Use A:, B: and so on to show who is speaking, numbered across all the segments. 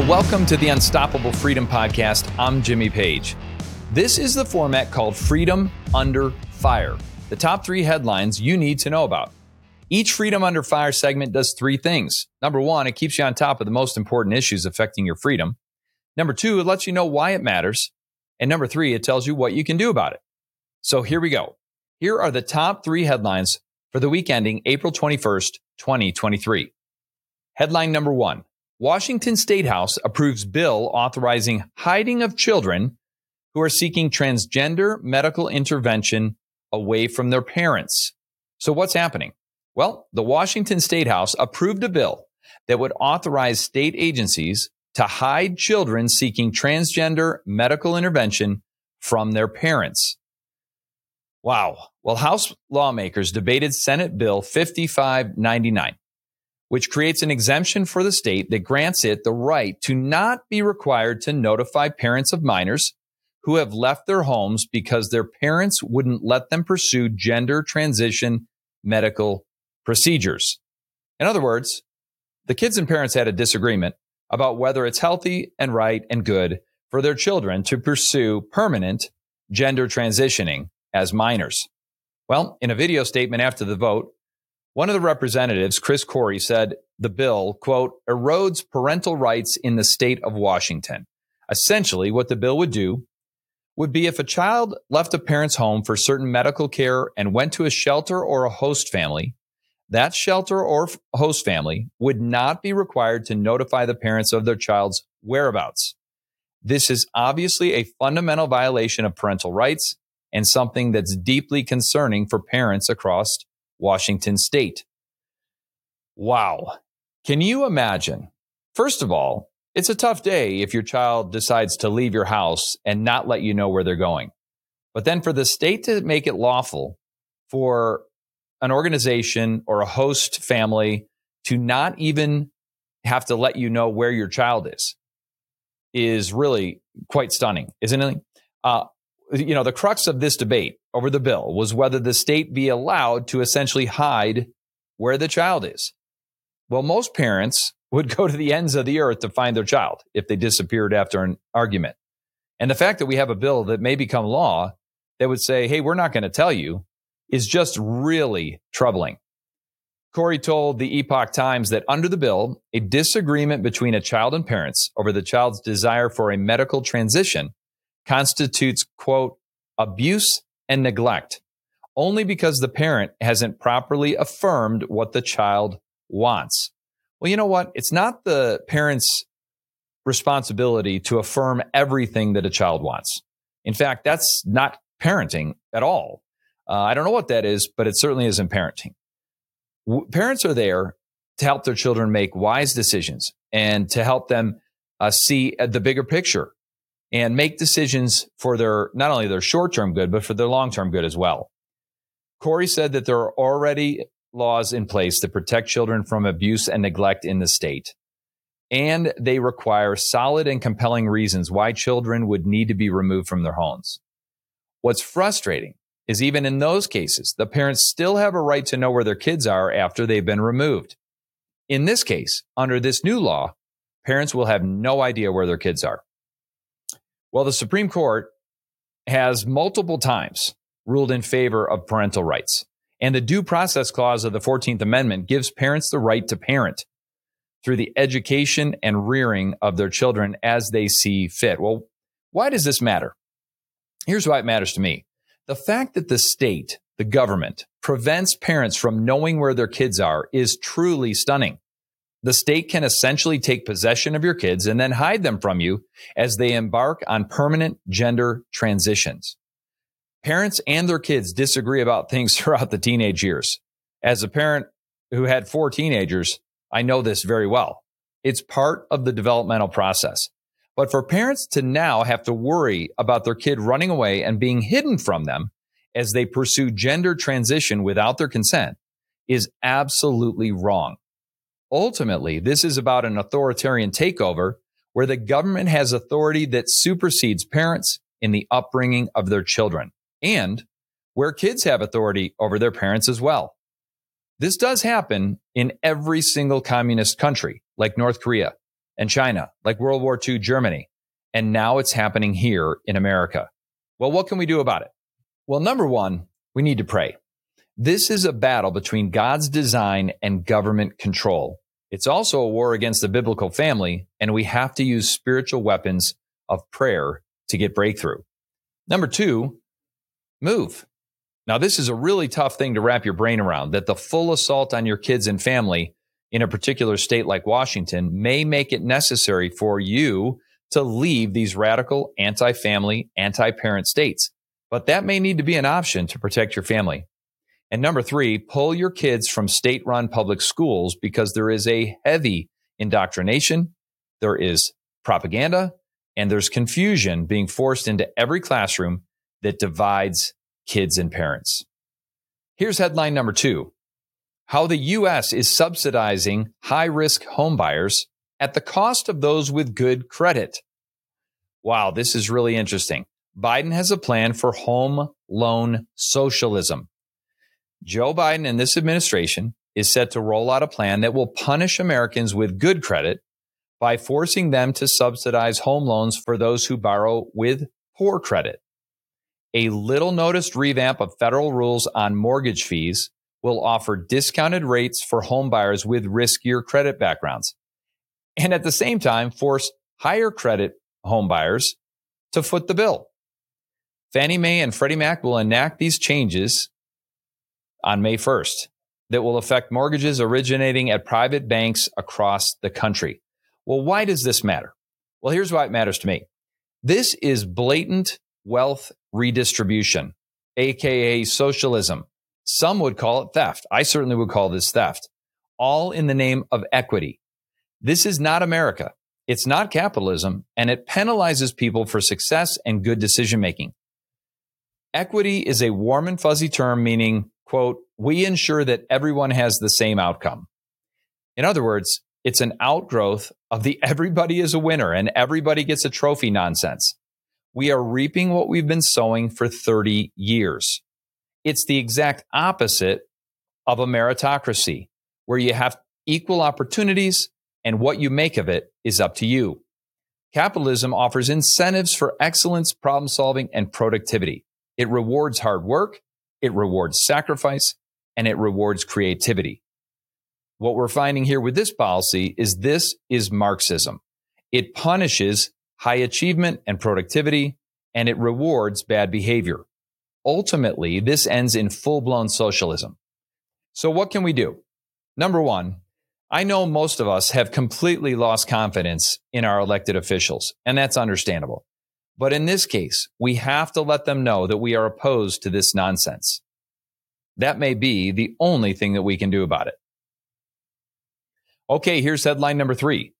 A: Well, welcome to the Unstoppable Freedom Podcast. I'm Jimmy Page. This is the format called Freedom Under Fire, the top three headlines you need to know about. Each Freedom Under Fire segment does three things. Number one, it keeps you on top of the most important issues affecting your freedom. Number two, it lets you know why it matters. And number three, it tells you what you can do about it. So here we go. Here are the top three headlines for the week ending April 21st, 2023. Headline number one Washington State House approves bill authorizing hiding of children who are seeking transgender medical intervention away from their parents. So, what's happening? Well, the Washington State House approved a bill that would authorize state agencies to hide children seeking transgender medical intervention from their parents. Wow. Well, House lawmakers debated Senate Bill 5599 which creates an exemption for the state that grants it the right to not be required to notify parents of minors who have left their homes because their parents wouldn't let them pursue gender transition medical procedures. In other words, the kids and parents had a disagreement about whether it's healthy and right and good for their children to pursue permanent gender transitioning as minors. Well, in a video statement after the vote, one of the representatives, Chris Corry, said the bill, quote, erodes parental rights in the state of Washington. Essentially, what the bill would do would be if a child left a parent's home for certain medical care and went to a shelter or a host family, that shelter or host family would not be required to notify the parents of their child's whereabouts. This is obviously a fundamental violation of parental rights and something that's deeply concerning for parents across Washington State. Wow. Can you imagine? First of all, it's a tough day if your child decides to leave your house and not let you know where they're going. But then for the state to make it lawful for an organization or a host family to not even have to let you know where your child is is really quite stunning, isn't it? Uh, you know, the crux of this debate over the bill was whether the state be allowed to essentially hide where the child is. Well, most parents would go to the ends of the earth to find their child if they disappeared after an argument. And the fact that we have a bill that may become law that would say, hey, we're not going to tell you is just really troubling. Corry told the Epoch Times that under the bill, a disagreement between a child and parents over the child's desire for a medical transition constitutes, quote, abuse and neglect only because the parent hasn't properly affirmed what the child wants. Well, you know what? It's not the parent's responsibility to affirm everything that a child wants. In fact, that's not parenting at all. Uh, I don't know what that is, but it certainly isn't parenting. W- parents are there to help their children make wise decisions and to help them uh, see uh, the bigger picture and make decisions for their not only their short term good, but for their long term good as well. Corry said that there are already laws in place to protect children from abuse and neglect in the state. And they require solid and compelling reasons why children would need to be removed from their homes. What's frustrating is even in those cases, the parents still have a right to know where their kids are after they've been removed. In this case, under this new law, parents will have no idea where their kids are. Well, the Supreme Court has multiple times ruled in favor of parental rights. And the due process clause of the 14th Amendment gives parents the right to parent through the education and rearing of their children as they see fit. Well, why does this matter? Here's why it matters to me. The fact that the state, the government, prevents parents from knowing where their kids are is truly stunning the state can essentially take possession of your kids and then hide them from you as they embark on permanent gender transitions. Parents and their kids disagree about things throughout the teenage years. As a parent who had four teenagers, I know this very well. It's part of the developmental process. But for parents to now have to worry about their kid running away and being hidden from them as they pursue gender transition without their consent is absolutely wrong. Ultimately, this is about an authoritarian takeover where the government has authority that supersedes parents in the upbringing of their children and where kids have authority over their parents as well. This does happen in every single communist country like North Korea and China, like World War II Germany. And now it's happening here in America. Well, what can we do about it? Well, number one, we need to pray. This is a battle between God's design and government control. It's also a war against the biblical family, and we have to use spiritual weapons of prayer to get breakthrough. Number two, move. Now, this is a really tough thing to wrap your brain around that the full assault on your kids and family in a particular state like Washington may make it necessary for you to leave these radical anti family, anti parent states. But that may need to be an option to protect your family. And number three, pull your kids from state run public schools because there is a heavy indoctrination, there is propaganda, and there's confusion being forced into every classroom that divides kids and parents. Here's headline number two how the U.S. is subsidizing high risk homebuyers at the cost of those with good credit. Wow, this is really interesting. Biden has a plan for home loan socialism. Joe Biden and this administration is set to roll out a plan that will punish Americans with good credit by forcing them to subsidize home loans for those who borrow with poor credit. A little noticed revamp of federal rules on mortgage fees will offer discounted rates for homebuyers with riskier credit backgrounds. And at the same time, force higher credit homebuyers to foot the bill. Fannie Mae and Freddie Mac will enact these changes on May 1st that will affect mortgages originating at private banks across the country. Well, why does this matter? Well, here's why it matters to me. This is blatant wealth redistribution, aka socialism. Some would call it theft. I certainly would call this theft, all in the name of equity. This is not America. It's not capitalism, and it penalizes people for success and good decision making. Equity is a warm and fuzzy term meaning, quote, we ensure that everyone has the same outcome. In other words, it's an outgrowth of the everybody is a winner and everybody gets a trophy nonsense. We are reaping what we've been sowing for 30 years. It's the exact opposite of a meritocracy where you have equal opportunities and what you make of it is up to you. Capitalism offers incentives for excellence, problem solving, and productivity. It rewards hard work, it rewards sacrifice, and it rewards creativity. What we're finding here with this policy is this is Marxism. It punishes high achievement and productivity, and it rewards bad behavior. Ultimately, this ends in full blown socialism. So, what can we do? Number one, I know most of us have completely lost confidence in our elected officials, and that's understandable. But in this case, we have to let them know that we are opposed to this nonsense. That may be the only thing that we can do about it. Okay, here's headline number three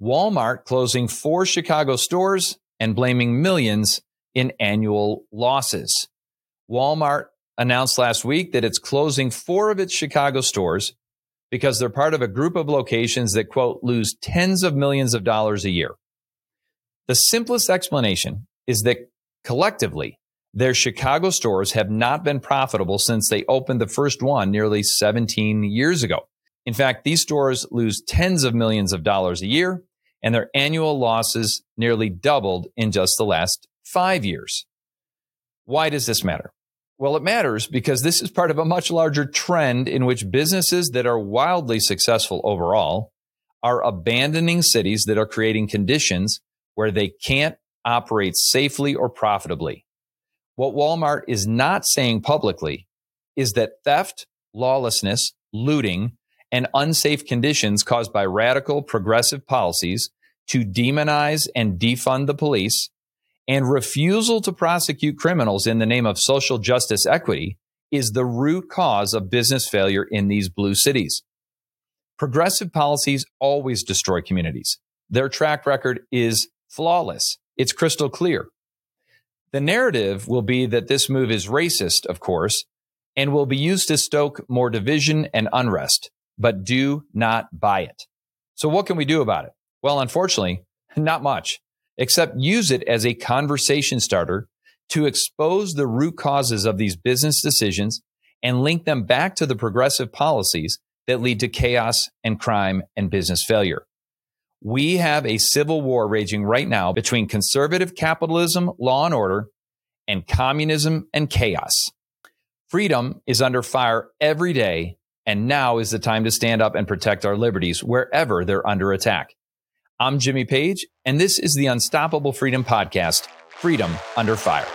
A: Walmart closing four Chicago stores and blaming millions in annual losses. Walmart announced last week that it's closing four of its Chicago stores because they're part of a group of locations that, quote, lose tens of millions of dollars a year. The simplest explanation is that collectively, their Chicago stores have not been profitable since they opened the first one nearly 17 years ago. In fact, these stores lose tens of millions of dollars a year, and their annual losses nearly doubled in just the last five years. Why does this matter? Well, it matters because this is part of a much larger trend in which businesses that are wildly successful overall are abandoning cities that are creating conditions where they can't operate safely or profitably. What Walmart is not saying publicly is that theft, lawlessness, looting, and unsafe conditions caused by radical progressive policies to demonize and defund the police and refusal to prosecute criminals in the name of social justice equity is the root cause of business failure in these blue cities. Progressive policies always destroy communities. Their track record is flawless. It's crystal clear. The narrative will be that this move is racist, of course, and will be used to stoke more division and unrest, but do not buy it. So what can we do about it? Well, unfortunately, not much except use it as a conversation starter to expose the root causes of these business decisions and link them back to the progressive policies that lead to chaos and crime and business failure. We have a civil war raging right now between conservative capitalism, law and order, and communism and chaos. Freedom is under fire every day, and now is the time to stand up and protect our liberties wherever they're under attack. I'm Jimmy Page, and this is the Unstoppable Freedom Podcast Freedom Under Fire.